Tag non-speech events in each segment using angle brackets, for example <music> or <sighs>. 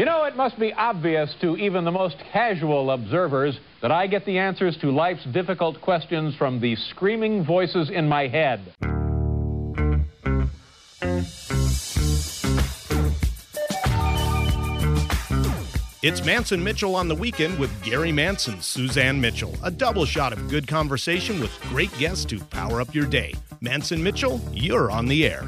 You know, it must be obvious to even the most casual observers that I get the answers to life's difficult questions from the screaming voices in my head. It's Manson Mitchell on the weekend with Gary Mance, Suzanne Mitchell. A double shot of good conversation with great guests to power up your day. Manson Mitchell, you're on the air.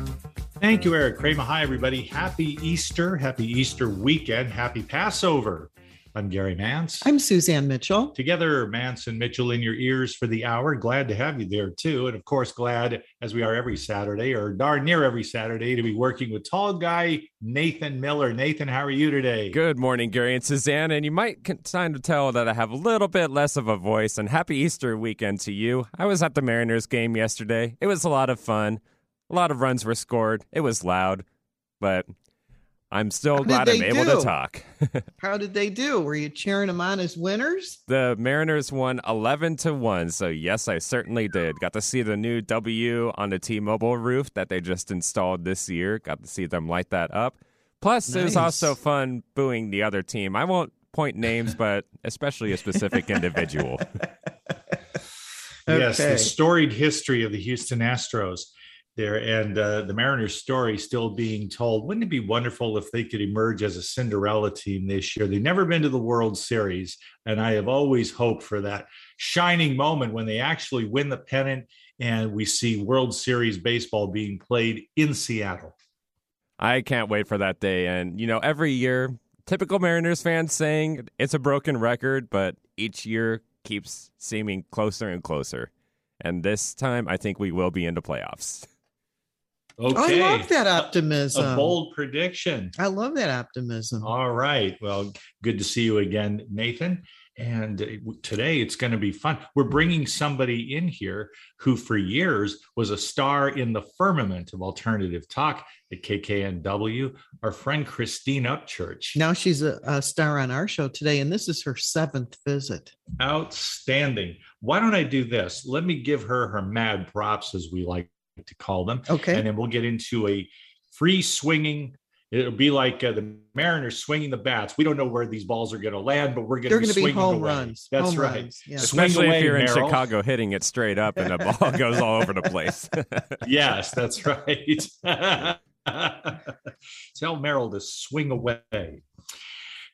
Thank you, Eric Kramer. Hi, everybody. Happy Easter. Happy Easter weekend. Happy Passover. I'm Gary Mance. I'm Suzanne Mitchell. Together, Mance and Mitchell in your ears for the hour. Glad to have you there too. And of course, glad as we are every Saturday or darn near every Saturday to be working with tall guy Nathan Miller. Nathan, how are you today? Good morning, Gary and Suzanne. And you might kind of tell that I have a little bit less of a voice. And happy Easter weekend to you. I was at the Mariners game yesterday. It was a lot of fun. A lot of runs were scored. It was loud, but I'm still How glad I'm they able do? to talk. <laughs> How did they do? Were you cheering them on as winners? the Mariners won 11 to 1. So, yes, I certainly did. Got to see the new W on the T Mobile roof that they just installed this year. Got to see them light that up. Plus, it was also fun booing the other team. I won't point names, but especially a specific <laughs> individual. Yes, the storied history of the Houston Astros there and uh, the Mariners story still being told. Wouldn't it be wonderful if they could emerge as a Cinderella team this year? They've never been to the World Series, and I have always hoped for that shining moment when they actually win the pennant and we see World Series baseball being played in Seattle. I can't wait for that day. And, you know, every year, typical Mariners fans saying it's a broken record, but each year keeps seeming closer and closer. And this time, I think we will be into playoffs. <laughs> Okay. I love that optimism. A bold prediction. I love that optimism. All right. Well, good to see you again, Nathan. And uh, today it's going to be fun. We're bringing somebody in here who, for years, was a star in the firmament of alternative talk at KKNW. Our friend Christine Upchurch. Now she's a, a star on our show today, and this is her seventh visit. Outstanding. Why don't I do this? Let me give her her mad props, as we like to call them. Okay. And then we'll get into a free swinging. It'll be like uh, the Mariners swinging the bats. We don't know where these balls are going to land, but we're going to be to be swinging home away. runs. That's home right. runs, Yeah. Swing Especially away, if you're in Merrill. Chicago hitting it straight up and the ball <laughs> goes all over the place. <laughs> yes, that's right. <laughs> Tell Merrill to swing away.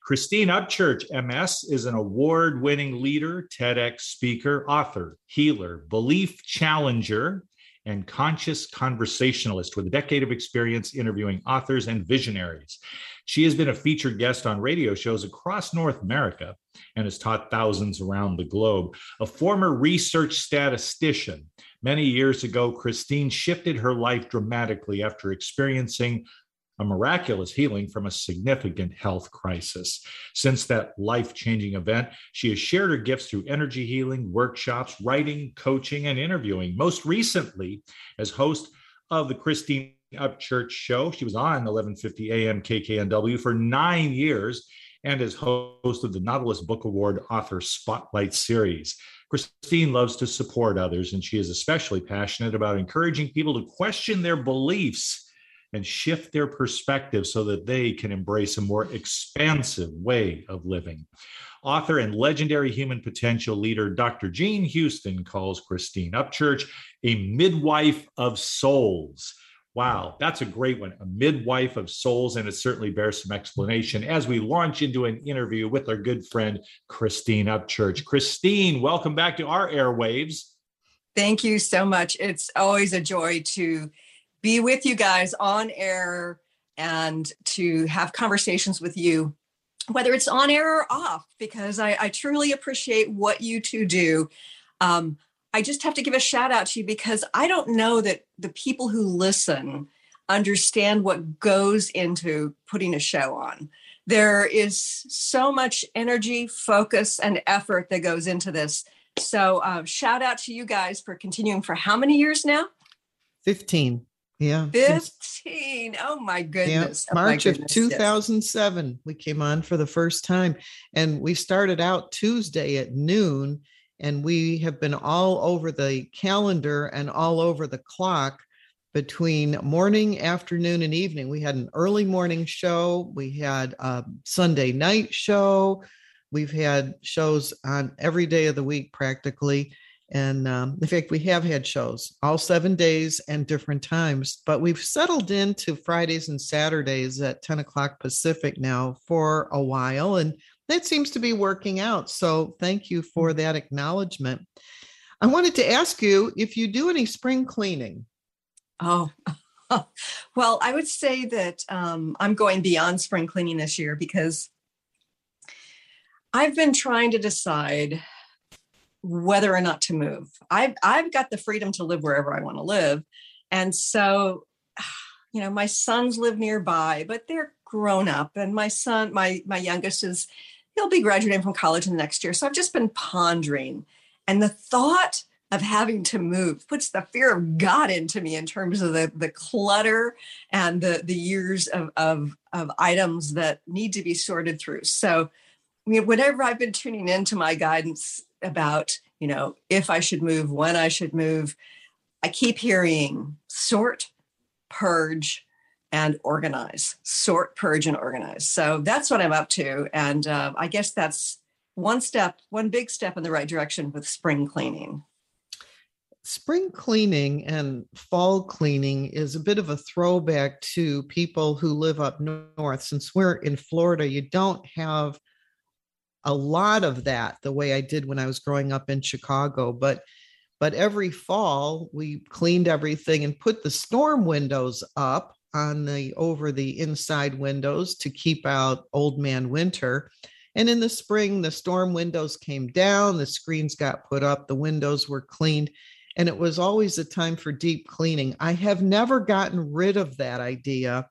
Christine Upchurch, MS, is an award winning leader, TEDx speaker, author, healer, belief challenger, and conscious conversationalist with a decade of experience interviewing authors and visionaries. She has been a featured guest on radio shows across North America and has taught thousands around the globe. A former research statistician, many years ago, Christine shifted her life dramatically after experiencing a miraculous healing from a significant health crisis. Since that life changing event, she has shared her gifts through energy healing, workshops, writing, coaching, and interviewing. Most recently, as host of the Christine Upchurch Show, she was on 1150 AM KKNW for nine years and as host of the Nautilus Book Award Author Spotlight Series. Christine loves to support others, and she is especially passionate about encouraging people to question their beliefs and shift their perspective so that they can embrace a more expansive way of living. Author and legendary human potential leader Dr. Jean Houston calls Christine Upchurch a midwife of souls. Wow, that's a great one. A midwife of souls, and it certainly bears some explanation as we launch into an interview with our good friend Christine Upchurch. Christine, welcome back to our airwaves. Thank you so much. It's always a joy to be with you guys on air and to have conversations with you, whether it's on air or off, because I, I truly appreciate what you two do. Um, I just have to give a shout out to you because I don't know that the people who listen understand what goes into putting a show on. There is so much energy, focus, and effort that goes into this. So, uh, shout out to you guys for continuing for how many years now? 15. Yeah. 15. Oh my Yeah, goodness. Oh my March of goodness, yes. 2007, we came on for the first time. And we started out Tuesday at noon, and we have been all over the calendar and all over the clock between morning, afternoon, and evening. We had an early morning show, we had a Sunday night show, we've had shows on every day of the week practically. And um, in fact, we have had shows all seven days and different times, but we've settled into Fridays and Saturdays at 10 o'clock Pacific now for a while. And that seems to be working out. So thank you for that acknowledgement. I wanted to ask you if you do any spring cleaning. Oh, <laughs> well, I would say that um, I'm going beyond spring cleaning this year because I've been trying to decide whether or not to move. I've I've got the freedom to live wherever I want to live, and so <sighs> you know my sons live nearby, but they're grown up, and my son, my my youngest is he'll be graduating from college in the next year. So I've just been pondering, and the thought of having to move puts the fear of God into me in terms of the the clutter and the the years of of, of items that need to be sorted through. So mean, whenever I've been tuning into my guidance about, you know, if I should move, when I should move, I keep hearing sort, purge, and organize. Sort, purge, and organize. So that's what I'm up to. And uh, I guess that's one step, one big step in the right direction with spring cleaning. Spring cleaning and fall cleaning is a bit of a throwback to people who live up north. Since we're in Florida, you don't have a lot of that the way I did when I was growing up in Chicago. But but every fall we cleaned everything and put the storm windows up on the over the inside windows to keep out old man winter. And in the spring, the storm windows came down, the screens got put up, the windows were cleaned, and it was always a time for deep cleaning. I have never gotten rid of that idea.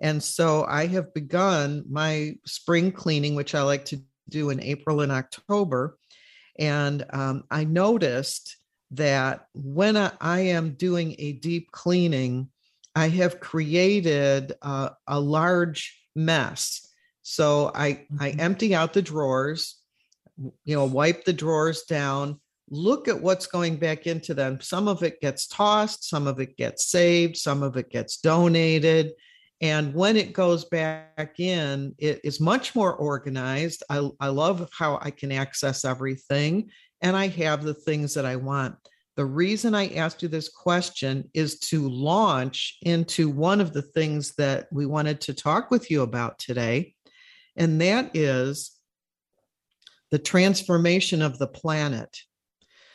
And so I have begun my spring cleaning, which I like to do in April and October. And um, I noticed that when I, I, am doing a deep cleaning, I have created uh, a large mess. So I, I mm-hmm. empty out the drawers, you know, wipe the drawers down, look at what's going back into them. Some of it gets tossed, some of it gets saved, some of it gets donated. And when it goes back in, it is much more organized. I, I love how I can access everything and I have the things that I want. The reason I asked you this question is to launch into one of the things that we wanted to talk with you about today, and that is the transformation of the planet.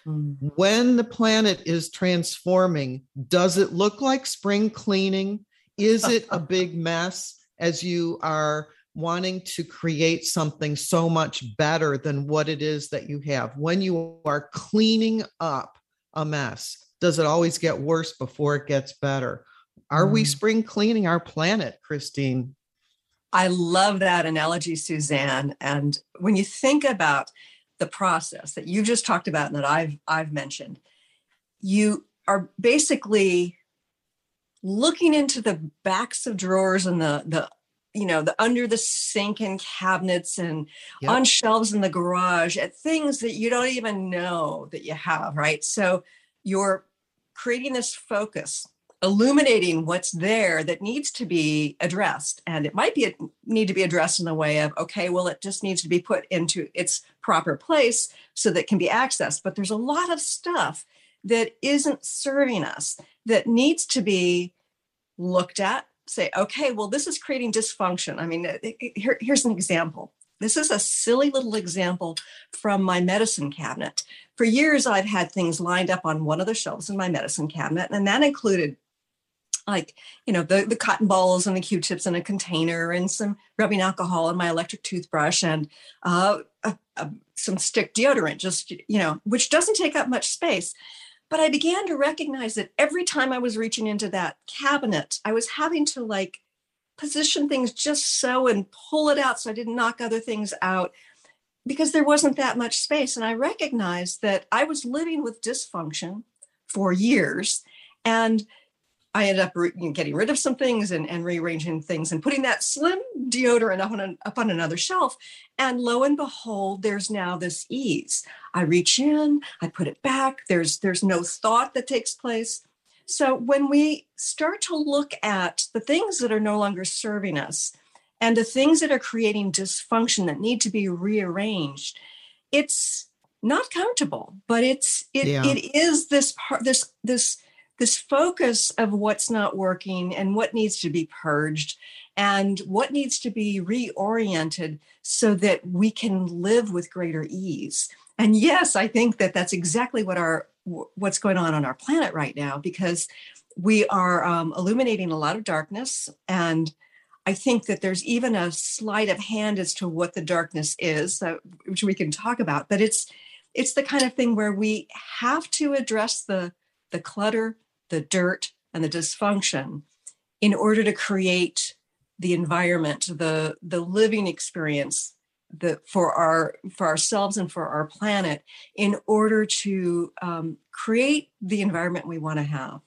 Mm-hmm. When the planet is transforming, does it look like spring cleaning? Is it a <laughs> big mess as you are wanting to create something so much better than what it is that you have? When you are cleaning up a mess, does it always get worse before it gets better? Are mm. we spring cleaning our planet, Christine? I love that analogy, Suzanne. And when you think about the process that you just talked about and that I've I've mentioned, you are basically looking into the backs of drawers and the the you know the under the sink and cabinets and yep. on shelves in the garage at things that you don't even know that you have right? So you're creating this focus illuminating what's there that needs to be addressed. And it might be need to be addressed in the way of okay well it just needs to be put into its proper place so that it can be accessed. But there's a lot of stuff that isn't serving us that needs to be looked at say okay well this is creating dysfunction. I mean here, here's an example. This is a silly little example from my medicine cabinet. For years i've had things lined up on one of the shelves in my medicine cabinet and that included like you know the, the cotton balls and the q-tips in a container and some rubbing alcohol and my electric toothbrush and uh, some stick deodorant just you know which doesn't take up much space but I began to recognize that every time I was reaching into that cabinet, I was having to like position things just so and pull it out so I didn't knock other things out because there wasn't that much space. And I recognized that I was living with dysfunction for years. And I ended up you know, getting rid of some things and, and, rearranging things and putting that slim deodorant up on, up on another shelf. And lo and behold, there's now this ease. I reach in, I put it back. There's there's no thought that takes place. So when we start to look at the things that are no longer serving us and the things that are creating dysfunction that need to be rearranged, it's not comfortable, but it's it Yeah. it is this part this this this focus of what's not working and what needs to be purged and what needs to be reoriented so that we can live with greater ease. And yes, I think that that's exactly what our what's going on on our planet right now because we are um, illuminating a lot of darkness and I think that there's even a sleight of hand as to what the darkness is, uh, which we can talk about. But it's it's the kind of thing where we have to address the the clutter, the dirt, and the dysfunction in order to create the environment, the the living experience that for our for ourselves and for our planet, in order to um, create the environment we want to have.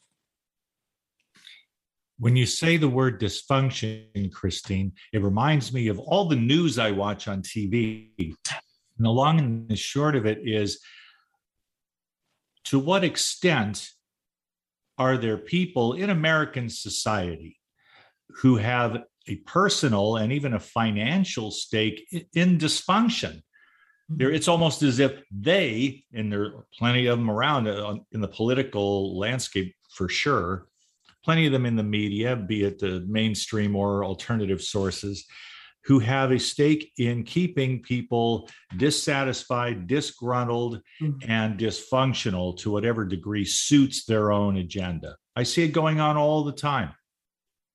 When you say the word dysfunction, Christine, it reminds me of all the news I watch on TV. And the long and the short of it is to what extent are there people in American society who have a personal and even a financial stake in dysfunction? There, it's almost as if they, and there are plenty of them around uh, in the political landscape for sure, plenty of them in the media, be it the mainstream or alternative sources, who have a stake in keeping people dissatisfied, disgruntled, Mhm. and dysfunctional to whatever degree suits their own agenda. I see it going on all the time.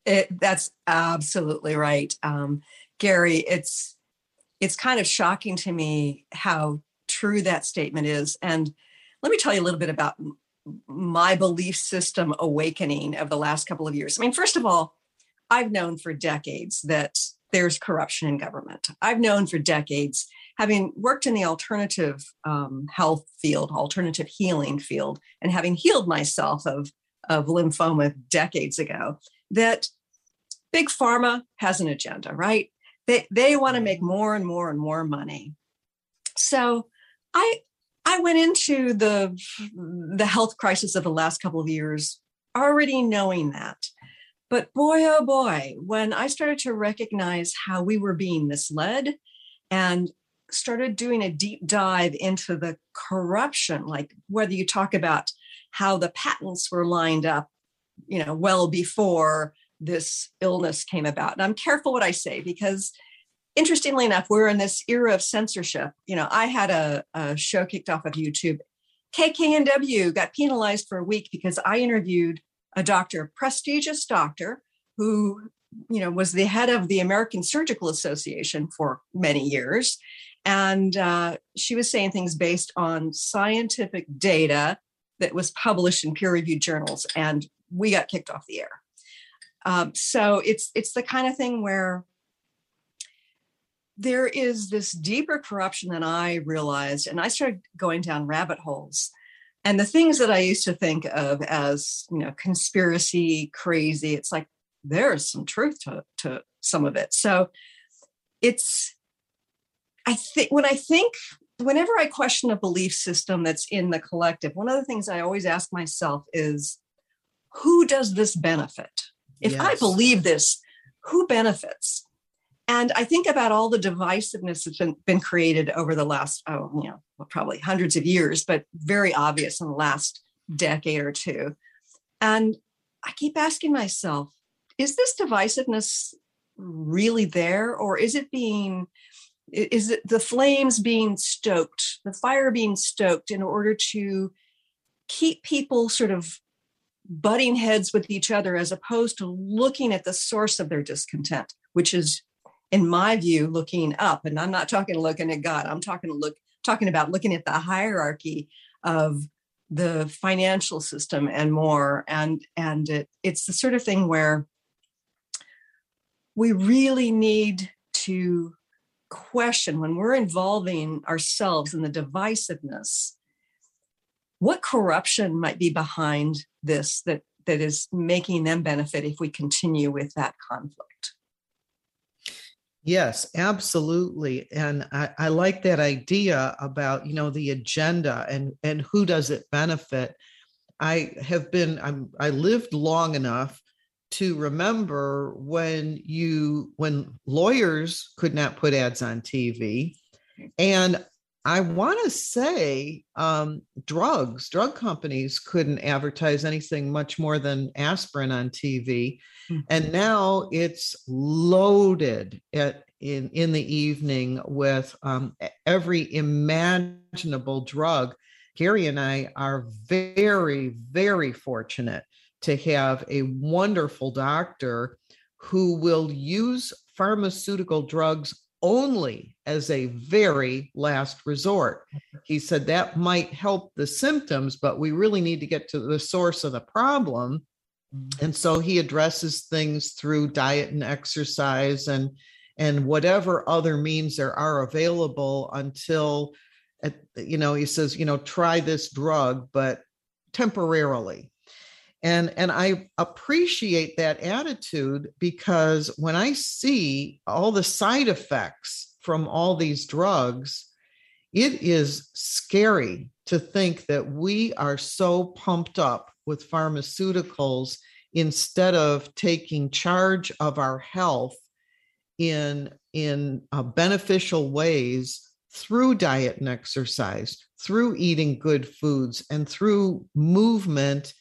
It, that's absolutely right, um, Gary. It's it's kind of shocking to me how true that statement is. And let me tell you a little bit about my belief system awakening of the last couple of years. I mean, first of all, I've known for decades that there's corruption in government. I've known for decades, having worked in the alternative um, health field, alternative healing field, and having healed myself of of lymphoma decades ago, that big pharma has an agenda, right? They they want to make more and more and more money. So I I went into the the health crisis of the last couple of years already knowing that. But boy oh boy, when I started to recognize how we were being misled and started doing a deep dive into the corruption, like whether you talk about how the patents were lined up, you know, well before this illness came about. And I'm careful what I say because interestingly enough, we're in this era of censorship. You know, I had a, a show kicked off of YouTube. KKNW got penalized for a week because I interviewed a doctor, a prestigious doctor, who, you know, was the head of the American Surgical Association for many years. And uh, she was saying things based on scientific data that was published in peer-reviewed journals, and we got kicked off the air. Um, so it's it's the kind of thing where there is this deeper corruption than I realized, and I started going down rabbit holes. And the things that I used to think of as you know conspiracy crazy, it's like there's some truth to to some of it. So it's I think when I think whenever I question a belief system that's in the collective, one of the things I always ask myself is who does this benefit? If I believe this, who benefits? And I think about all the divisiveness that's been, been created over the last, oh, you know, well, probably hundreds of years, but very obvious in the last decade or two. And I keep asking myself, is this divisiveness really there? Or is it being, is it the flames being stoked, the fire being stoked in order to keep people sort of butting heads with each other as opposed to looking at the source of their discontent, which is, in my view, looking up. And I'm not talking looking at God. I'm talking to look talking about looking at the hierarchy of the financial system and more. And and it, it's the sort of thing where we really need to question when we're involving ourselves in the divisiveness what corruption might be behind this that that is making them benefit if we continue with that conflict Yes, absolutely. And I, I like that idea about, you know, the agenda and and who does it benefit. I have been I'm I lived long enough to remember when you when lawyers could not put ads on TV and I want to say um, drugs, drug companies couldn't advertise anything much more than aspirin on TV. Mm-hmm. And now it's loaded at, in, in the evening with um, every imaginable drug. Gary and I are very, very fortunate to have a wonderful doctor who will use pharmaceutical drugs only as a very last resort. He said that might help the symptoms, but we really need to get to the source of the problem. Mm-hmm. And so he addresses things through diet and exercise and and whatever other means there are available until you know he says you know try this drug but temporarily and and i appreciate that attitude because when i see all the side effects from all these drugs it is scary to think that we are so pumped up with pharmaceuticals instead of taking charge of our health in in uh, beneficial ways through diet and exercise through eating good foods and through movement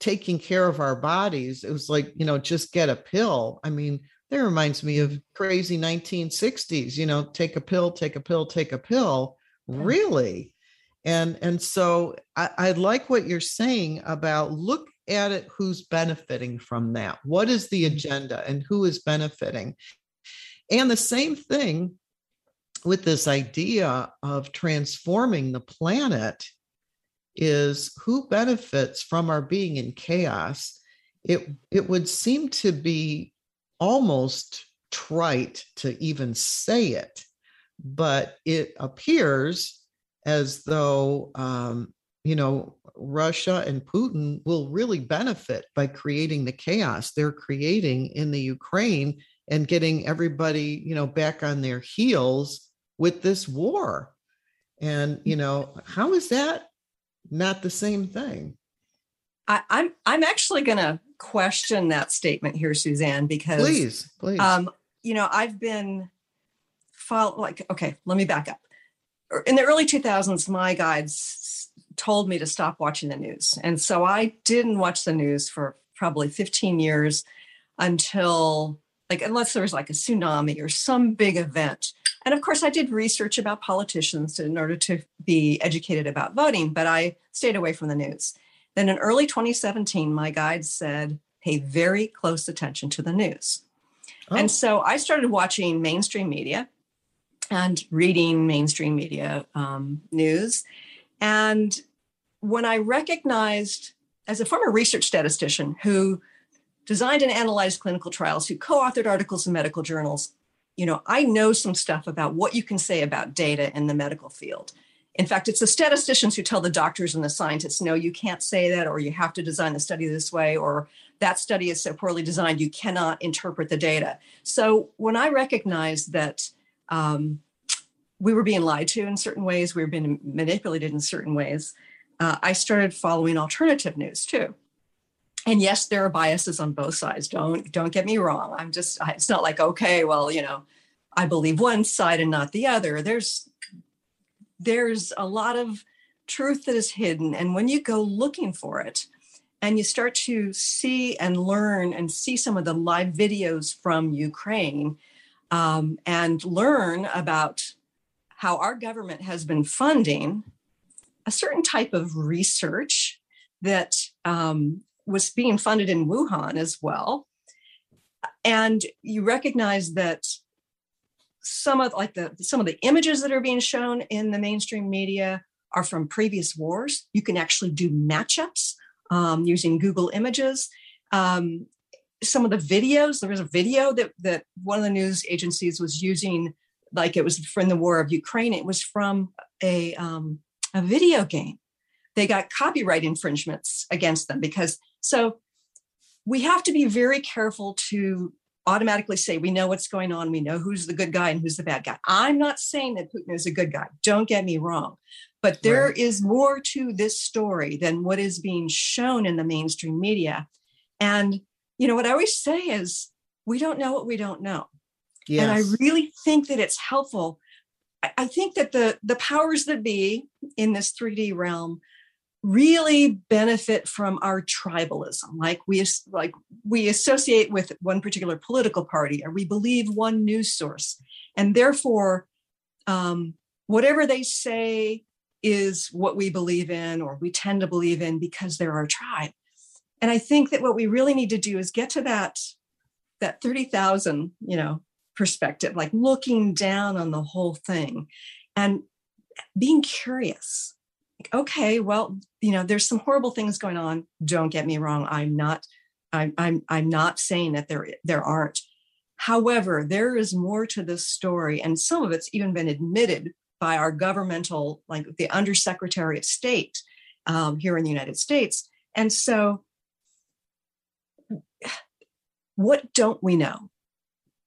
taking care of our bodies it was like you know just get a pill. I mean that reminds me of crazy 1960s you know take a pill take a pill take a pill. Really? And and so I, I like what you're saying about look at it who's benefiting from that? What is the mm-hmm. agenda and who is benefiting? And the same thing with this idea of transforming the planet is who benefits from our being in chaos. It it would seem to be almost trite to even say it but it appears as though um, you know russia and putin will really benefit by creating the chaos they're creating in the ukraine and getting everybody you know back on their heels with this war. And you know how is that not the same thing. I, I'm I'm actually going to question that statement here, Suzanne, because please, please. Um, you know, I've been follow like okay, let me back up. In the early 2000s, my guides told me to stop watching the news, and so I didn't watch the news for probably 15 years until like unless there was like a tsunami or some big event and of course, I did research about politicians in order to be educated about voting, but I stayed away from the news. Then in early 2017, my guide said, pay very close attention to the news. Oh. And so I started watching mainstream media and reading mainstream media um, news. And when I recognized, as a former research statistician who designed and analyzed clinical trials, who co authored articles in medical journals, you know, I know some stuff about what you can say about data in the medical field. In fact, it's the statisticians who tell the doctors and the scientists, no, you can't say that, or you have to design the study this way, or that study is so poorly designed, you cannot interpret the data. So when I recognized that um, we were being lied to in certain ways, we were being manipulated in certain ways, uh, I started following alternative news too and yes there are biases on both sides. Don't don't get me wrong. I'm just it's not like okay well you know i believe one side and not the other. There's there's a lot of truth that is hidden. And when you go looking for it and you start to see and learn and see some of the live videos from ukraine um, and learn about how our government has been funding a certain type of research that um, was being funded in Wuhan as well. And you recognize that some of like the some of the images that are being shown in the mainstream media are from previous wars. You can actually do matchups um, using Google Images. Um, some of the videos, there was a video that that one of the news agencies was using, like it was from the war of Ukraine. It was from a um, a video game. They got copyright infringements against them because so we have to be very careful to automatically say we know what's going on. We know who's the good guy and who's the bad guy. I'm not saying that putin is a good guy. Don't get me wrong. But there right. is more to this story than what is being shown in the mainstream media. And you know what i always say is we don't know what we don't know. Yes. and i really think that it's helpful. I think that the the powers that be in this 3D realm really benefit from our tribalism. Like we like we associate with one particular political party or we believe one news source. And therefore um, whatever they say is what we believe in or we tend to believe in because they're our tribe. And i think that what we really need to do is get to that that 30,000 you know perspective like looking down on the whole thing and being curious okay, well, you know, there's some horrible things going on. Don't get me wrong. I'm not, I'm, I'm, I'm not saying that there, there aren't. However, there is more to this story, and some of it's even been admitted by our governmental, like the Undersecretary of State um, here in the United States. And so, what don't we know?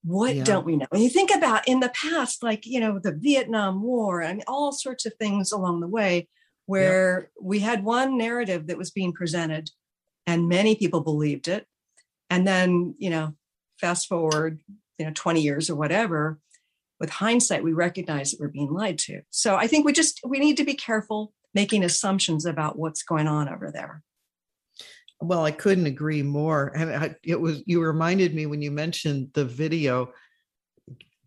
What yeah. don't we know? When you think about in the past, like, you know, the Vietnam War and all sorts of things along the way, where we had one narrative that was being presented and many people believed it. And then you know fast forward you know 20 years or whatever with hindsight we recognize that we're being lied to. So i think we just we need to be careful making assumptions about what's going on over there. Well i couldn't agree more. And I, it was you reminded me when you mentioned the video.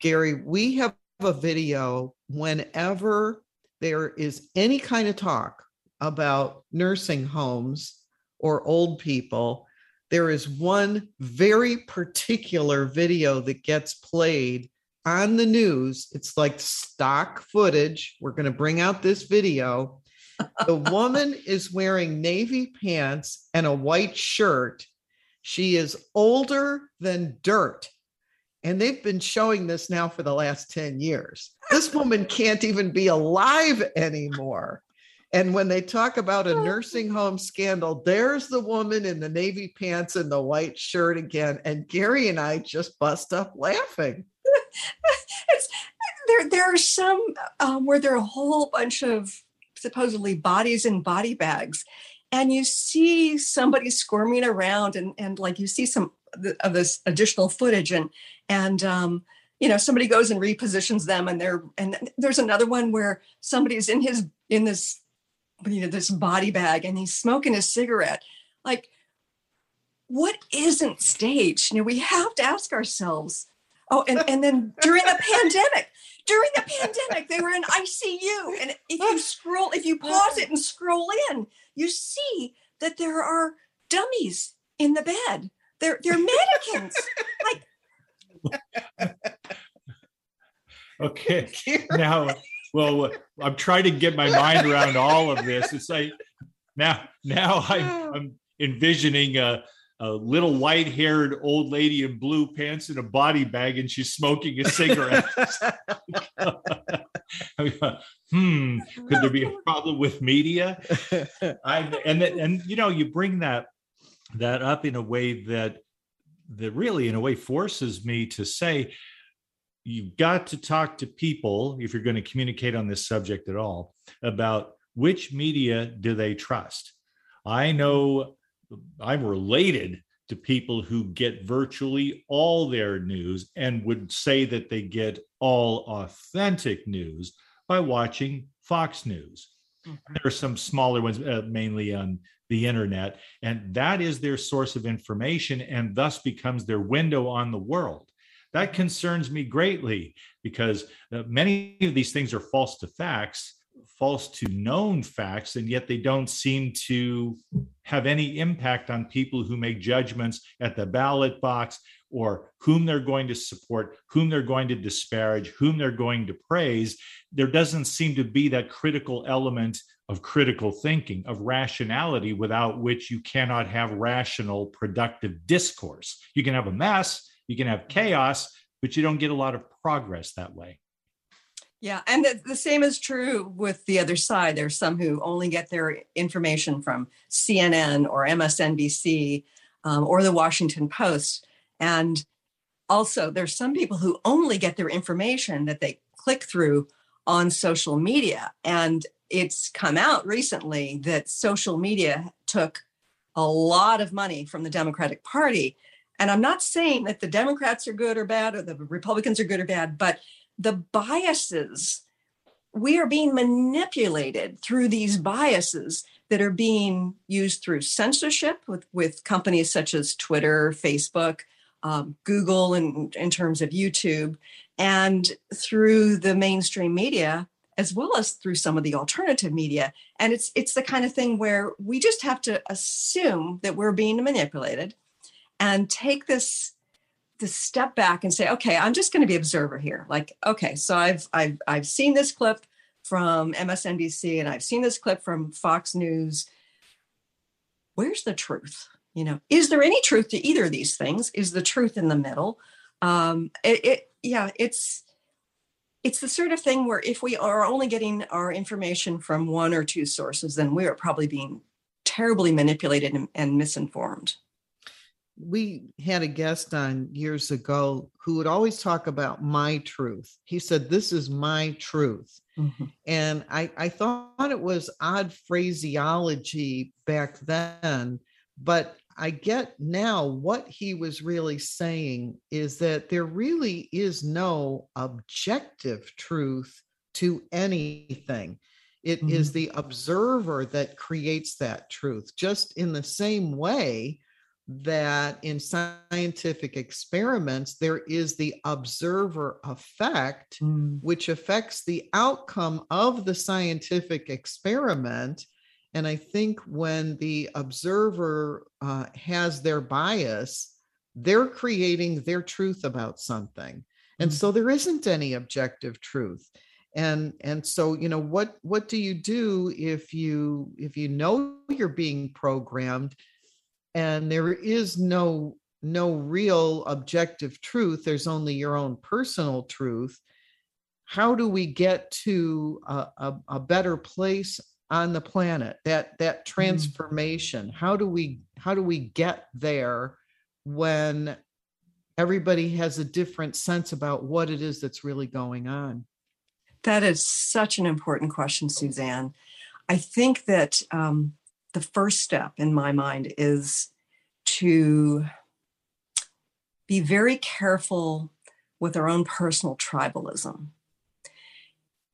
Gary we have a video whenever there is any kind of talk about nursing homes or old people, there is one very particular video that gets played on the news. It's like stock footage. We're going to bring out this video. The <laughs> woman is wearing navy pants and a white shirt. She is older than dirt. And they've been showing this now for the last 10 years. This woman can't even be alive anymore. And when they talk about a nursing home scandal, there's the woman in the navy pants and the white shirt again. And Gary and I just bust up laughing. <laughs> there, there are some um, where there are a whole bunch of supposedly bodies in body bags. And you see somebody squirming around, and, and like you see some of this additional footage, and and um, you know somebody goes and repositions them and they're and there's another one where somebody's in his in this you know this body bag and he's smoking a cigarette. Like what isn't staged? You know we have to ask ourselves. Oh and, and then during the pandemic during the pandemic they were in icu and if you scroll if you pause it and scroll in you see that there are dummies in the bed. They're they're mannequins. Like okay. Now, well, I'm trying to get my mind around all of this. It's like now, now I'm, I'm envisioning a, a little white-haired old lady in blue pants and a body bag, and she's smoking a cigarette. <laughs> hmm, could there be a problem with media? <laughs> I and and you know, you bring that that up in a way that that really, in a way, forces me to say, you've got to talk to people if you're going to communicate on this subject at all about which media do they trust. I know I'm related to people who get virtually all their news and would say that they get all authentic news by watching Fox News. Mm-hmm. There are some smaller ones, uh, mainly on the internet, and that is their source of information and thus becomes their window on the world. That concerns me greatly because uh, many of these things are false to facts, false to known facts, and yet they don't seem to have any impact on people who make judgments at the ballot box or whom they're going to support, whom they're going to disparage, whom they're going to praise. There doesn't seem to be that critical element of critical thinking, of rationality, without which you cannot have rational, productive discourse. You can have a mess, you can have chaos, but you don't get a lot of progress that way. Yeah, and the, the, same is true with the other side. There's some who only get their information from CNN or MSNBC um, or the Washington Post. And also there's some people who only get their information that they click through on social media and it's come out recently that social media took a lot of money from the democratic party. And i'm not saying that the democrats are good or bad or the republicans are good or bad but the biases we are being manipulated through these biases that are being used through censorship with, with companies such as Twitter, Facebook, um, Google, and in terms of YouTube, and through the mainstream media, as well as through some of the alternative media. And it's it's the kind of thing where we just have to assume that we're being manipulated and take this this step back and say, okay, I'm just going to be observer here. Like, okay, so I've I've I've seen this clip from MSNBC and I've seen this clip from Fox News. Where's the truth? You know, is there any truth to either of these things? Is the truth in the middle? Um, it, it yeah, it's it's the sort of thing where if we are only getting our information from one or two sources, then we are probably being terribly manipulated and, and misinformed we had a guest on years ago who would always talk about my truth. He said, This is my truth. Mm-hmm. And I, I thought it was odd phraseology back then, but I get now what he was really saying is that there really is no objective truth to anything. It mm-hmm. is the observer that creates that truth, just in the same way that in scientific experiments, there is the observer effect, mm. which affects the outcome of the scientific experiment. And I think when the observer uh, has their bias, they're creating their truth about something. And mm. so there isn't any objective truth and and so you know what what do you do if you if you know you're being programmed and there is no no real objective truth there's only your own personal truth how do we get to a, a, a better place on the planet that that mm-hmm. transformation mm. how do we how do we get there when everybody has a different sense about what it is that's really going on that is such an important question suzanne i think that um, the first step in my mind is to be very careful with our own personal tribalism.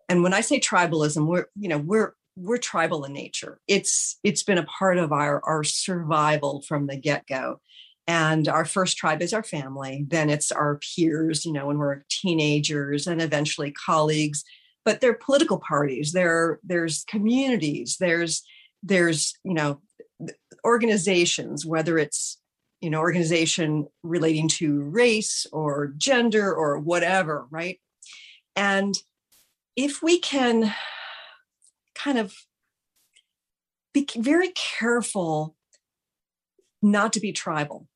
And when I say tribalism, we're, you know, we're we're tribal in nature. It's it's been a part of our our survival from the get-go. And our first tribe is our family, then it's our peers, you know, when we're teenagers and eventually colleagues. But there are political parties, there there's communities, there's there's, you know, organizations, whether it's you know organization relating to race or gender or whatever, right? And if we can kind of be very careful not to be tribal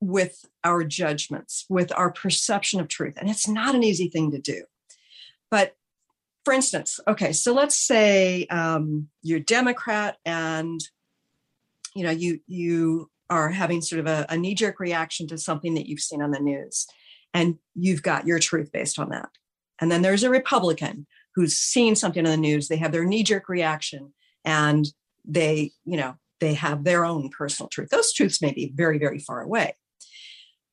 with our judgments, with our perception of truth. And it's not an easy thing to do. But for instance, okay, so let's say um, you're Democrat and you know you you are having sort of a, a knee-jerk reaction to something that you've seen on the news and you've got your truth based on that and then there's a republican who's seen something in the news they have their knee-jerk reaction and they you know they have their own personal truth. Those truths may be very very far away.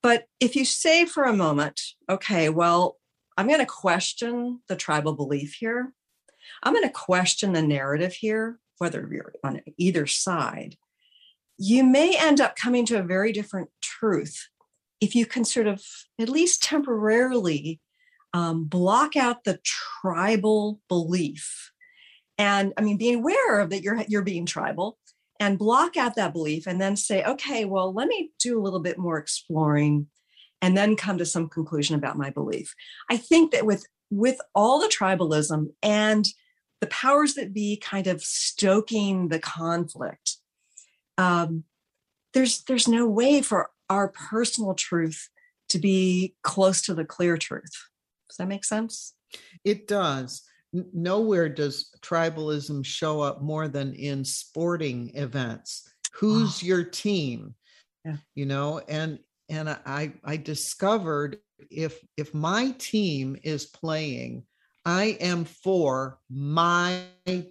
But if you say for a moment okay well i'm going to question the tribal belief here. I'm going to question the narrative here whether you're on either side you may end up coming to a very different truth if you can sort of at least temporarily um, block out the tribal belief and i mean being aware of that you're you're being tribal and block out that belief and then say okay well let me do a little bit more exploring and then come to some conclusion about my belief i think that with with all the tribalism and the powers that be kind of stoking the conflict um, there's there's no way for our personal truth to be close to the clear truth. Does that make sense? It does. Nowhere does tribalism show up more than in sporting events. Who's oh. your team? Yeah. You know, and and I I discovered if if my team is playing, I am for my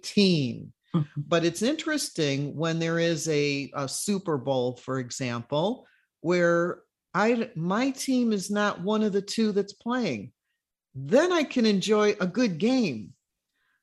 team. Mm-hmm. But it's interesting when there is a, a Super Bowl, for example, where I my team is not one of the two that's playing. Then I can enjoy a good game.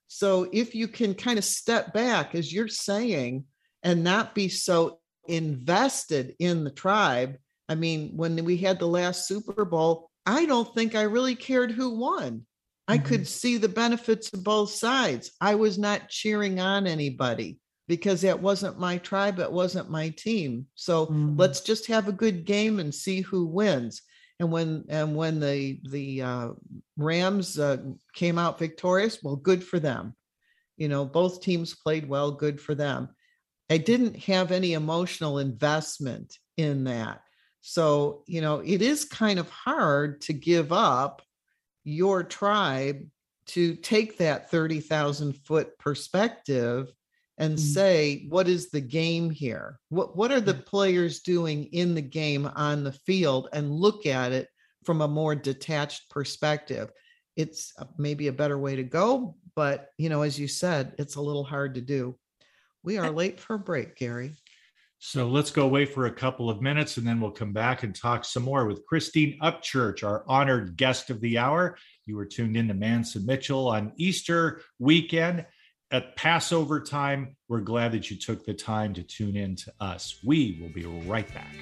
So if you can kind of step back, as you're saying, and not be so invested in the tribe. I mean, when we had the last Super Bowl, I don't think I really cared who won. I mm-hmm. could see the benefits of both sides. I was not cheering on anybody because that wasn't my tribe, it wasn't my team. So mm-hmm. let's just have a good game and see who wins. And when and when the the uh, Rams uh, came out victorious, well, good for them. You know, both teams played well, good for them. I didn't have any emotional investment in that. So, you know, it is kind of hard to give up your tribe to take that 30,000 foot perspective and mm-hmm. say, what is the game here? What, what are the players doing in the game on the field and look at it from a more detached perspective? It's maybe a better way to go, but, you know, as you said, it's a little hard to do. We are late for a break, Gary. So let's go away for a couple of minutes and then we'll come back and talk some more with Christine Upchurch, our honored guest of the hour. You were tuned in to Mance and Mitchell on Easter weekend at Passover time. We're glad that you took the time to tune in to us. We will be right back.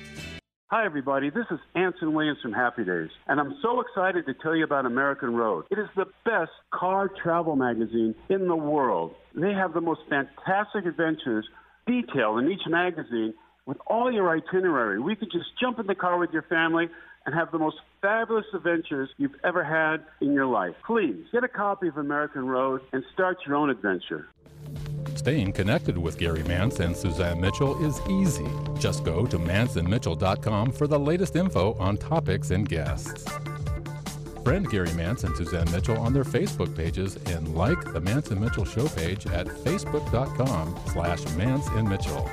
Hi, everybody. This is Anson Williams from Happy Days, and I'm so excited to tell you about American Road. It is the best car travel magazine in the world. They have the most fantastic adventures detailed in each magazine with all your itinerary. We could just jump in the car with your family and have the most fabulous adventures you've ever had in your life. Please get a copy of American Road and start your own adventure. Staying connected with Gary Mance and Suzanne Mitchell is easy. Just go to manceandmitchell.com for the latest info on topics and guests. Friend Gary Mance and Suzanne Mitchell on their Facebook pages and like the Mance and Mitchell show page at facebook.com slash Mance and Mitchell.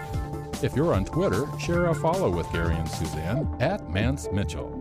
If you're on Twitter, share a follow with Gary and Suzanne at Mance Mitchell.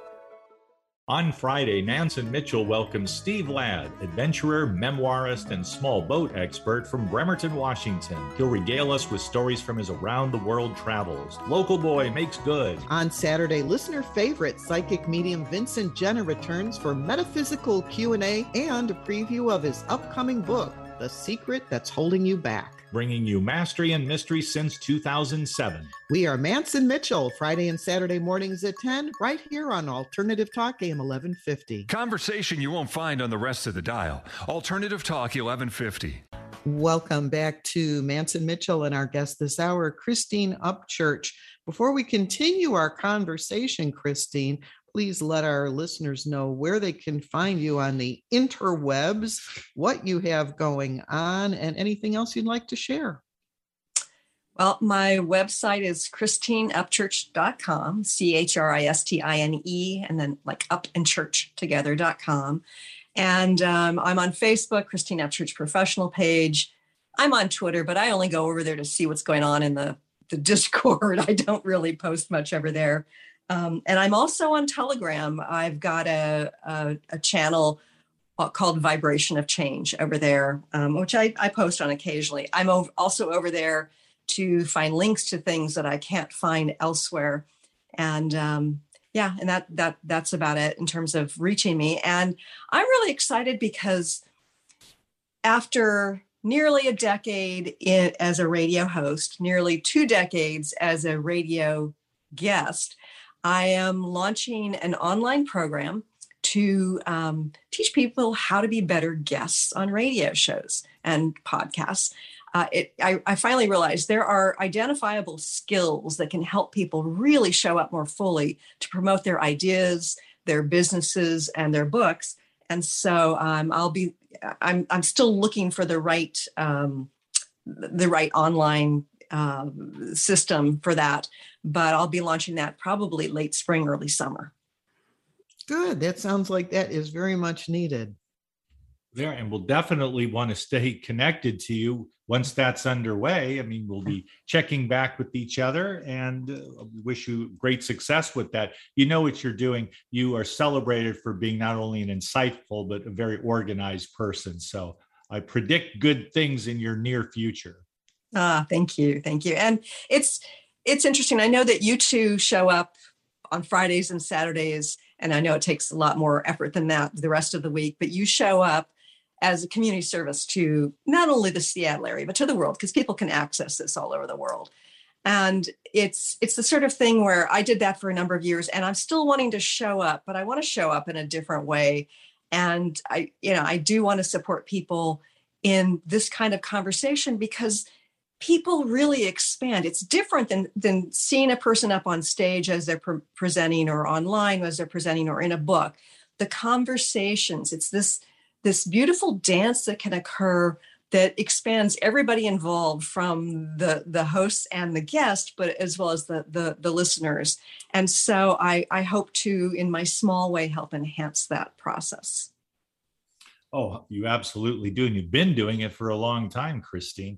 On Friday, Mance and Mitchell welcomes Steve Ladd, adventurer, memoirist, and small boat expert from Bremerton, Washington. He'll regale us with stories from his around the world travels. Local boy makes good. On Saturday, listener favorite psychic medium Vincent Genna returns for metaphysical Q&A and a preview of his upcoming book, The Secret That's Holding You Back bringing you mastery and mystery since 2007. We are Mance and Mitchell, Friday and Saturday mornings at 10, right here on Alternative Talk AM 1150. Conversation you won't find on the rest of the dial. Alternative Talk 1150. Welcome back to Mance and Mitchell and our guest this hour, Christine Upchurch. Before we continue our conversation, Christine, please let our listeners know where they can find you on the interwebs, what you have going on, and anything else you'd like to share. Well, my website is christineupchurch.com, C H R I S T I N E, and then like up and church together.com. And um, I'm on Facebook, Christine Upchurch professional page. I'm on Twitter, but I only go over there to see what's going on in the, the <laughs> Discord. I don't really post much over there. Um, and I'm also on Telegram. I've got a, a, a channel uh, called Vibration of Change over there, um, which I, I, post on occasionally. I'm ov- also over there to find links to things that I can't find elsewhere. And um, yeah, and that that that's about it in terms of reaching me. And I'm really excited because after nearly a decade in, as a radio host, nearly two decades as a radio guest, I am launching an online program to um, teach people how to be better guests on radio shows and podcasts. Uh, it, I, I finally realized there are identifiable skills that can help people really show up more fully to promote their ideas, their businesses, and their books. And so um, I'll be I'm I'm still looking for the right um, the right online uh, system for that, but I'll be launching that probably late spring, early summer. Good. That sounds like that is very much needed. There, and we'll definitely want to stay connected to you once that's underway. I mean, we'll be checking back with each other and uh, wish you great success with that. You know what you're doing. You are celebrated for being not only an insightful, but a very organized person. So I predict good things in your near future. Ah, thank you. Thank you. And it's, it's interesting. I know that you two show up on Fridays and Saturdays, and I know it takes a lot more effort than that the rest of the week, but you show up as a community service to not only the Seattle area but to the world because people can access this all over the world. And it's it's the sort of thing where I did that for a number of years and I'm still wanting to show up, but I want to show up in a different way. And I you know, I do want to support people in this kind of conversation because people really expand. It's different than than seeing a person up on stage as they're pre- presenting or online as they're presenting or in a book. The conversations, it's this this beautiful dance that can occur that expands everybody involved from the the hosts and the guest but as well as the the, the listeners and so I, I hope to in my small way help enhance that process oh you absolutely do and you've been doing it for a long time christine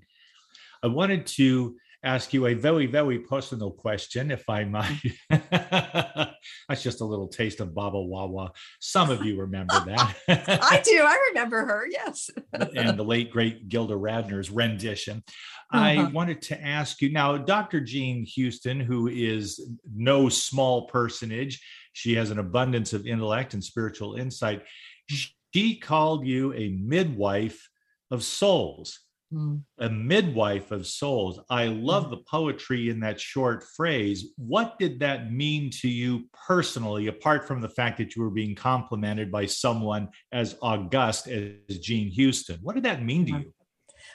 i wanted to ask you a very, very personal question, if I might. <laughs> That's just a little taste of Baba Wawa. Some of you remember <laughs> that. I do. I remember her, yes. <laughs> and the late, great Gilda Radner's rendition. Uh-huh. I wanted to ask you now, Dr. Jean Houston, who is no small personage, she has an abundance of intellect and spiritual insight. She called you a midwife of souls. Mm. A midwife of souls. I love mm. the poetry in that short phrase. What did that mean to you personally, apart from the fact that you were being complimented by someone as august as Jean Houston? What did that mean to you?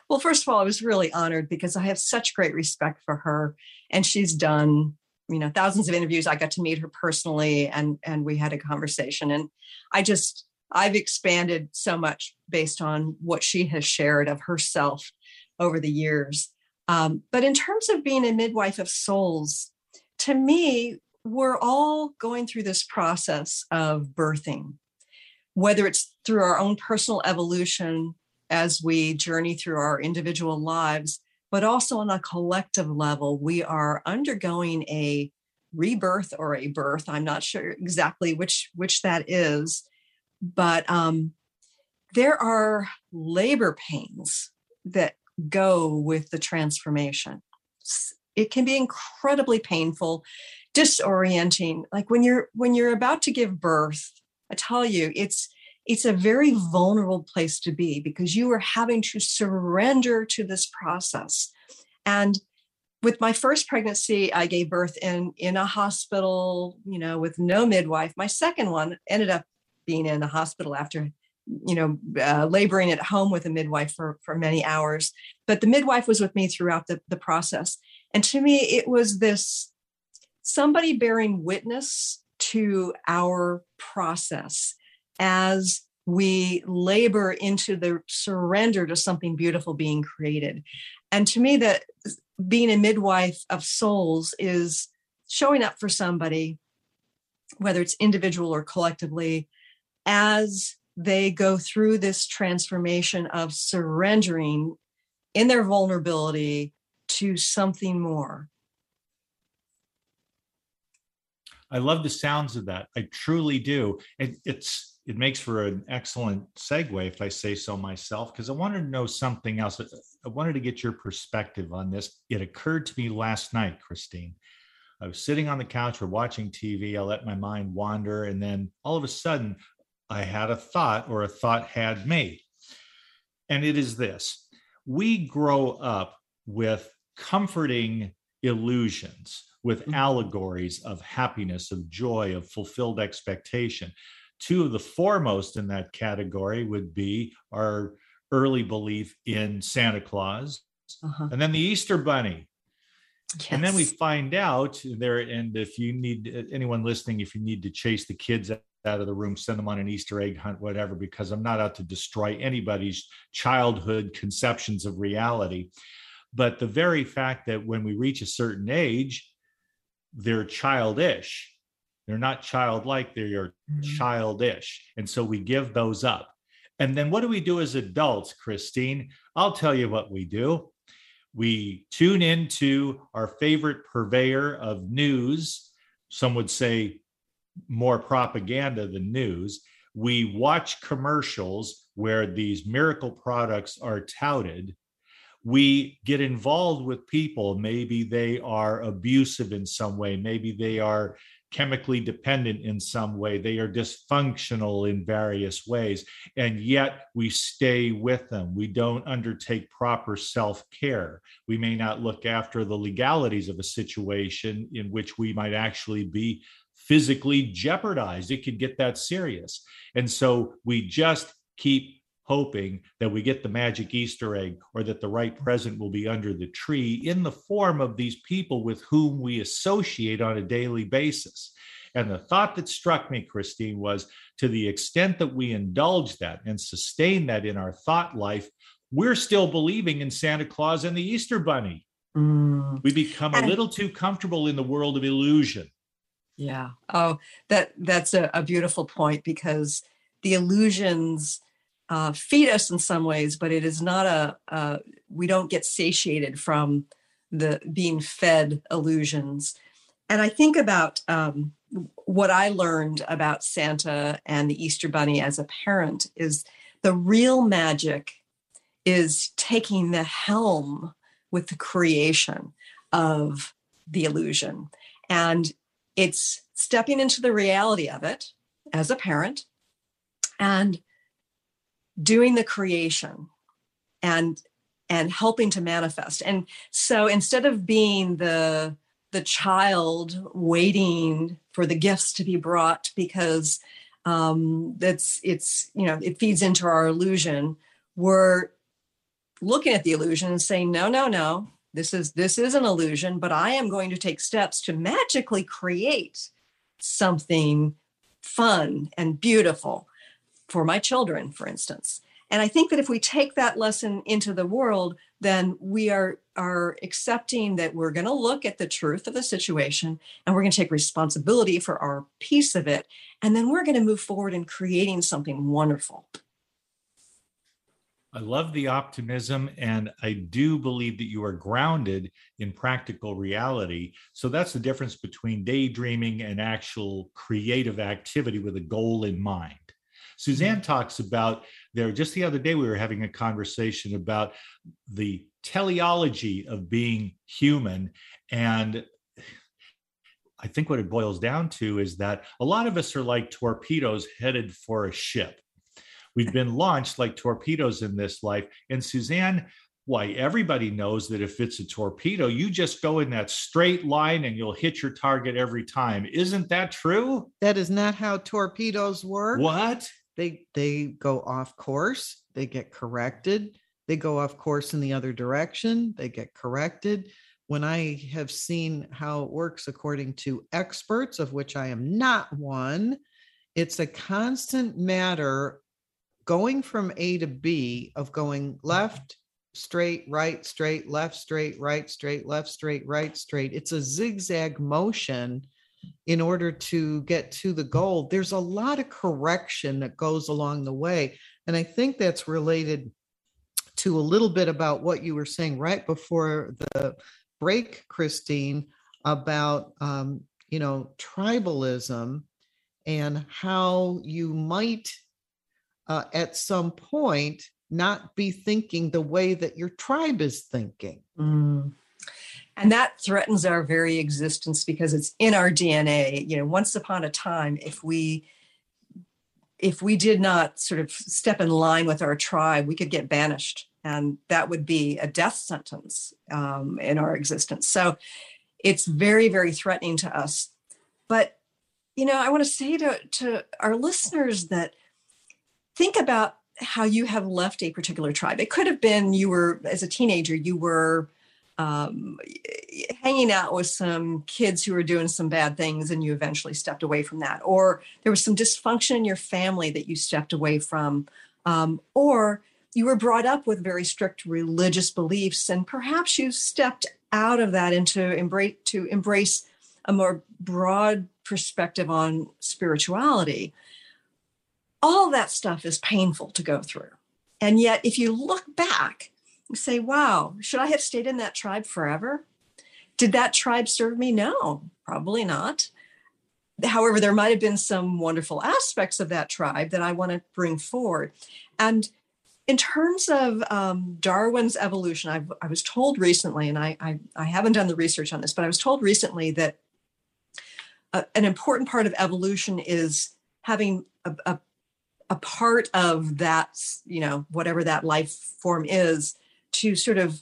Well, first of all, I was really honored because I have such great respect for her, and she's done you know thousands of interviews i got to meet her personally and and we had a conversation and i just I've expanded so much based on what she has shared of herself over the years. Um, but in terms of being a midwife of souls, to me, we're all going through this process of birthing, whether it's through our own personal evolution as we journey through our individual lives, but also on a collective level, we are undergoing a rebirth or a birth. I'm not sure exactly which which that is but um, there are labor pains that go with the transformation. It can be incredibly painful, disorienting. Like when you're when you're about to give birth, I tell you, it's it's a very vulnerable place to be because you are having to surrender to this process. And with my first pregnancy, I gave birth in in a hospital, you know, with no midwife. My second one ended up being in the hospital after you know uh, laboring at home with a midwife for for many hours. But the midwife was with me throughout the, the process. And to me it was this somebody bearing witness to our process as we labor into the surrender to something beautiful being created. And to me that being a midwife of souls is showing up for somebody whether it's individual or collectively as they go through this transformation of surrendering in their vulnerability to something more. I love the sounds of that. I truly do. It, it's it makes for an excellent segue, if I say so myself, because I wanted to know something else. I wanted to get your perspective on this. It occurred to me last night, Christine. I was sitting on the couch or watching TV. I let my mind wander. And then all of a sudden, I had a thought or a thought had me. And it is this we grow up with comforting illusions, with Mhm. allegories of happiness, of joy, of fulfilled expectation. Two of the foremost in that category would be our early belief in Santa Claus Uh-huh. and then the Easter Bunny. And then we find out there, and if you need anyone listening, if you need to chase the kids out of the room, send them on an Easter egg hunt, whatever, because I'm not out to destroy anybody's childhood conceptions of reality. But the very fact that when we reach a certain age, they're childish. They're not childlike, they're mm-hmm. childish. And so we give those up. And then what do we do as adults, Christine? I'll tell you what we do. We tune into our favorite purveyor of news. Some would say more propaganda than news. We watch commercials where these miracle products are touted. We get involved with people. Maybe they are abusive in some way. Maybe they are chemically dependent in some way. They are dysfunctional in various ways. And yet we stay with them. We don't undertake proper self care. We may not look after the legalities of a situation in which we might actually be physically jeopardized. It could get that serious. And so we just keep hoping that we get the magic Easter egg or that the right present will be under the tree in the form of these people with whom we associate on a daily basis. And the thought that struck me, Christine, was to the extent that we indulge that and sustain that in our thought life, we're still believing in Santa Claus and the Easter Bunny. Mm, We become a little too comfortable in the world of illusion. Yeah. Oh, that that's a, a beautiful point because the illusions uh, feed us in some ways, but it is not a. We don't get satiated from the being fed illusions. And I think about um, what I learned about Santa and the Easter Bunny as a parent is the real magic is taking the helm with the creation of the illusion. And it's stepping into the reality of it as a parent and doing the creation and and helping to manifest. And so instead of being the the child waiting for the gifts to be brought because um that's it's you know it feeds into our illusion we're looking at the illusion and saying no no no this is this is an illusion but i am going to take steps to magically create something fun and beautiful for my children for instance. And i think that if we take that lesson into the world then we are are accepting that we're going to look at the truth of the situation and we're going to take responsibility for our piece of it and then we're going to move forward in creating something wonderful I love the optimism, and I do believe that you are grounded in practical reality. So that's the difference between daydreaming and actual creative activity with a goal in mind. Suzanne mm-hmm. talks about there just the other day, we were having a conversation about the teleology of being human. And I think what it boils down to is that a lot of us are like torpedoes headed for a ship. We've been launched like torpedoes in this life. And Suzanne, why everybody knows that if it's a torpedo, you just go in that straight line and you'll hit your target every time. Isn't that true? That is not how torpedoes work. What? They they go off course, they get corrected, they go off course in the other direction, they get corrected. When I have seen how it works according to experts, of which I am not one, it's a constant matter going from A to B of going left, straight, right, straight, left, straight, right, straight, left, straight, right, straight. It's a zigzag motion in order to get to the goal. There's a lot of correction that goes along the way. And I think that's related to a little bit about what you were saying right before the break, Christine, about, um, you know, tribalism and how you might uh, at some point not be thinking the way that your tribe is thinking. Mm. And that threatens our very existence because it's in our DNA. You know, once upon a time, if we if we did not sort of step in line with our tribe, we could get banished, and that would be a death sentence um, in our existence. So it's very, very threatening to us. But you know, I want to say to to our listeners that think about how you have left a particular tribe. It could have been you were as a teenager, you were um, hanging out with some kids who were doing some bad things and you eventually stepped away from that. Or there was some dysfunction in your family that you stepped away from. Um, or you were brought up with very strict religious beliefs and perhaps you stepped out of that into embrace to embrace a more broad perspective on spirituality all that stuff is painful to go through and yet if you look back and say, wow, should I have stayed in that tribe forever? Did that tribe serve me? No, probably not. However, there might have been some wonderful aspects of that tribe that I want to bring forward. And in terms of um, Darwin's evolution, I've, i was told recently, and I, I, I, haven't done the research on this, but I was told recently that uh, an important part of evolution is having a, a, a part of that, you know, whatever that life form is, to sort of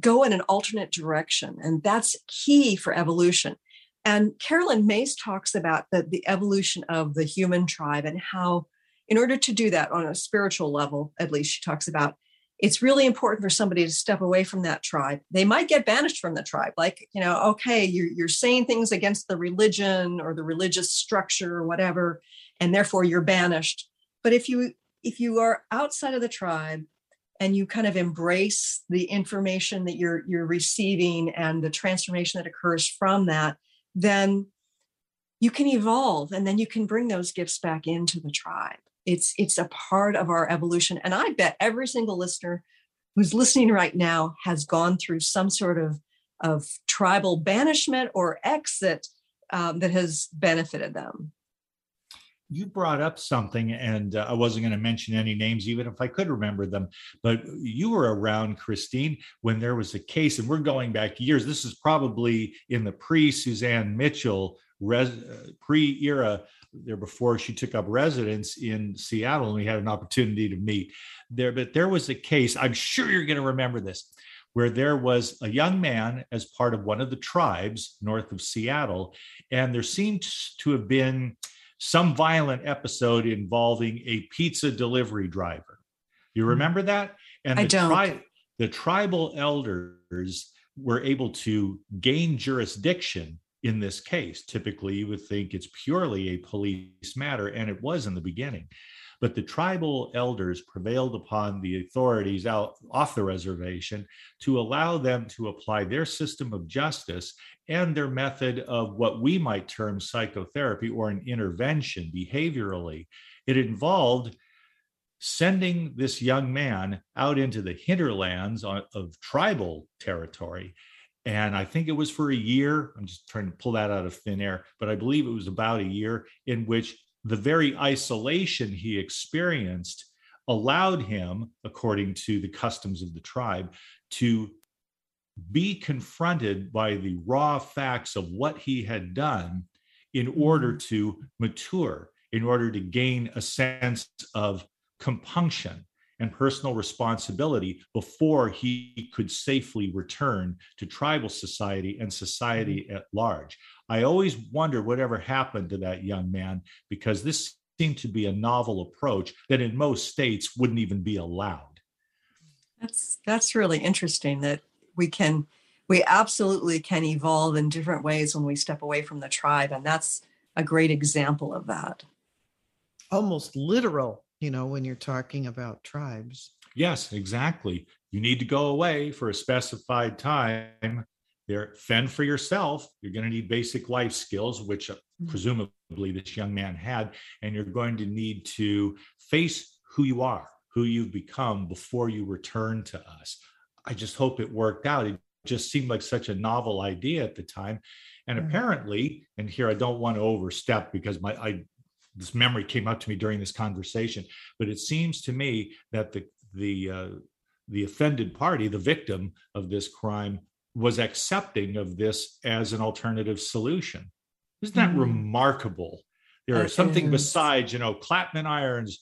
go in an alternate direction. And that's key for evolution. And Caroline Myss talks about the, the evolution of the human tribe and how, in order to do that on a spiritual level, at least she talks about, it's really important for somebody to step away from that tribe. They might get banished from the tribe, like, you know, okay, you're, you're saying things against the religion or the religious structure or whatever, and therefore you're banished. But if you if you are outside of the tribe and you kind of embrace the information that you're you're receiving and the transformation that occurs from that then you can evolve and then you can bring those gifts back into the tribe. It's it's a part of our evolution. And i bet every single listener who's listening right now has gone through some sort of of tribal banishment or exit um, that has benefited them you brought up something, and uh, I wasn't going to mention any names, even if I could remember them. But you were around, Christine, when there was a case, and we're going back years. This is probably in the pre Suzanne Mitchell res, uh, pre era there before she took up residence in Seattle, and we had an opportunity to meet there. But there was a case, I'm sure you're going to remember this, where there was a young man as part of one of the tribes north of Seattle, and there seemed to have been some violent episode involving a pizza delivery driver. You hmm. remember that? And I the, don't. Tri- the tribal elders were able to gain jurisdiction in this case. Typically, you would think it's purely a police matter, and it was in the beginning. But the tribal elders prevailed upon the authorities out off the reservation to allow them to apply their system of justice and their method of what we might term psychotherapy or an intervention behaviorally. It involved sending this young man out into the hinterlands of tribal territory. And I think it was for a year. I'm just trying to pull that out of thin air, but I believe it was about a year in which the very isolation he experienced allowed him, according to the customs of the tribe, to be confronted by the raw facts of what he had done in order mm-hmm. to mature, in order to gain a sense of compunction and personal responsibility before he could safely return to tribal society and society mm-hmm. at large. I always wonder whatever happened to that young man because this seemed to be a novel approach that in most states wouldn't even be allowed. That's that's really interesting that we can we absolutely can evolve in different ways when we step away from the tribe and that's a great example of that. Almost literal, you know, when you're talking about tribes. Yes, exactly. You need to go away for a specified time there fend for yourself you're going to need basic life skills which uh, mm-hmm. presumably this young man had and you're going to need to face who you are who you've become before you return to us i just hope it worked out it just seemed like such a novel idea at the time and mm-hmm. apparently and here i don't want to overstep because my i this memory came up to me during this conversation but it seems to me that the the uh, the offended party the victim of this crime was accepting of this as an alternative solution. Isn't that Mm. remarkable? There That is something besides, you know, Clapman irons,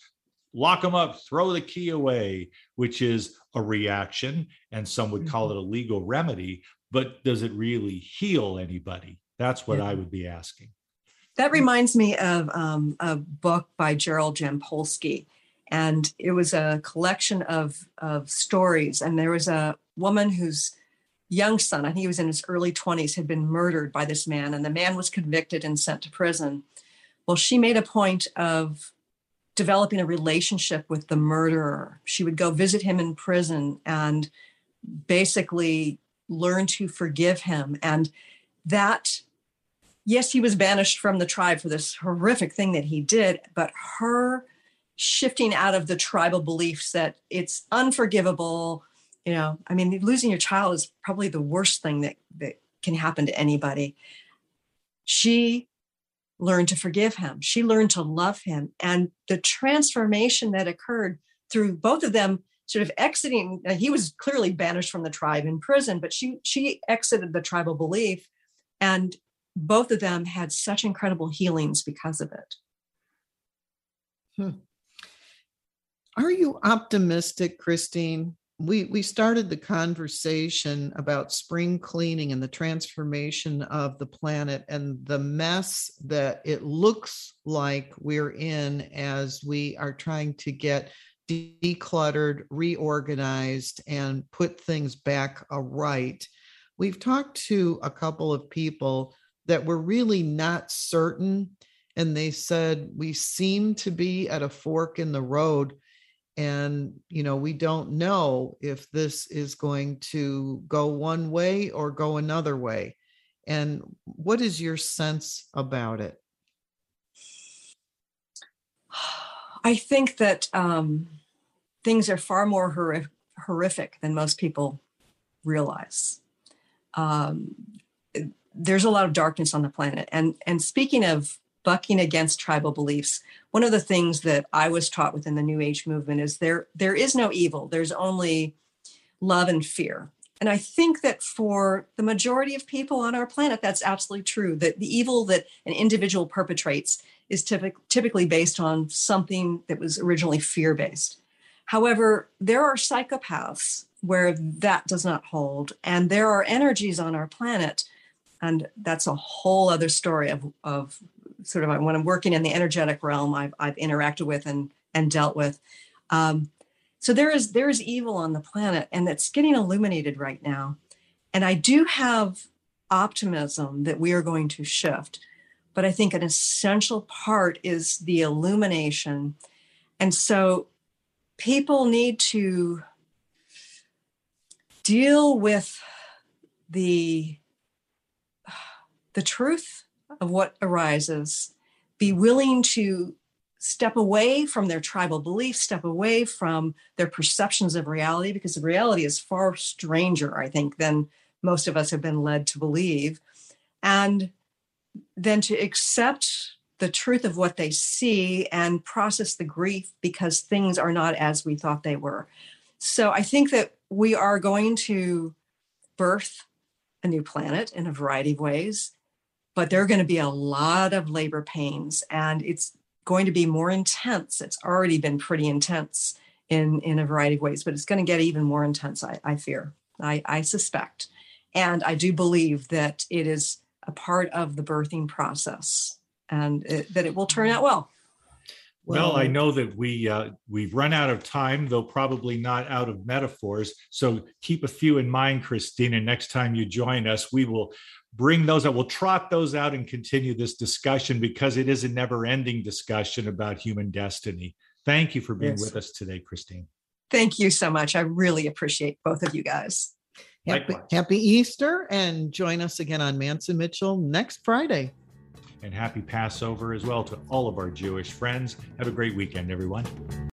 lock them up, throw the key away, which is a reaction, and some would call Mm-hmm. it a legal remedy. But does it really heal anybody? That's what Yeah. I would be asking. That reminds me of um, a book by Gerald Jampolsky. And it was a collection of, of stories. And there was a woman whose young son, I think he was in his early 20s, had been murdered by this man. And the man was convicted and sent to prison. Well, she made a point of developing a relationship with the murderer. She would go visit him in prison and basically learn to forgive him. And that yes, he was banished from the tribe for this horrific thing that he did, but her shifting out of the tribal beliefs that it's unforgivable, you know, I mean, losing your child is probably the worst thing that, that can happen to anybody. She learned to forgive him, she learned to love him. And the transformation that occurred through both of them sort of exiting he was clearly banished from the tribe in prison but she she exited the tribal belief and both of them had such incredible healings because of it. Hmm. Are you optimistic, Christine? We we started the conversation about spring cleaning and the transformation of the planet and the mess that it looks like we're in as we are trying to get decluttered, reorganized, and put things back right. We've talked to a couple of people that were really not certain, and they said, We seem to be at a fork in the road. And, you know, we don't know if this is going to go one way or go another way. And what is your sense about it? I think that um, things are far more horri- horrific than most people realize. Um, there's a lot of darkness on the planet, and and speaking of bucking against tribal beliefs, one of the things that I was taught within the New Age movement is there there is no evil. There's only love and fear. And I think that for the majority of people on our planet, that's absolutely true. That the evil that an individual perpetrates is typic- typically based on something that was originally fear based. However, there are psychopaths where that does not hold, and there are energies on our planet, and that's a whole other story of, of sort of when I'm working in the energetic realm, I've, I've interacted with and, and dealt with. Um, so there is there is evil on the planet, and it's getting illuminated right now. And I do have optimism that we are going to shift. But I think an essential part is the illumination. And so people need to deal with the the truth of what arises. Be willing to step away from their tribal beliefs step away from their perceptions of reality because the reality is far stranger i think than most of us have been led to believe. And then to accept the truth of what they see and process the grief because things are not as we thought they were. So I think that we are going to birth a new planet in a variety of ways, but there are going to be a lot of labor pains and it's going to be more intense. It's already been pretty intense in, in a variety of ways, but it's going to get even more intense, I, I fear, I, I suspect. And I do believe that it is a part of the birthing process and it, that it will turn out well. Well, I know that we uh, we've run out of time, though probably not out of metaphors. So keep a few in mind, Christina. Next time you join us, we will bring those out. We'll trot those out and continue this discussion because it is a never-ending discussion about human destiny. Thank you for being Yes. with us today, Christine. Thank you so much. I really appreciate both of you guys. Happy, Likewise. happy Easter and join us again on Mance and Mitchell next Friday. And happy Passover as well to all of our Jewish friends. Have a great weekend, everyone.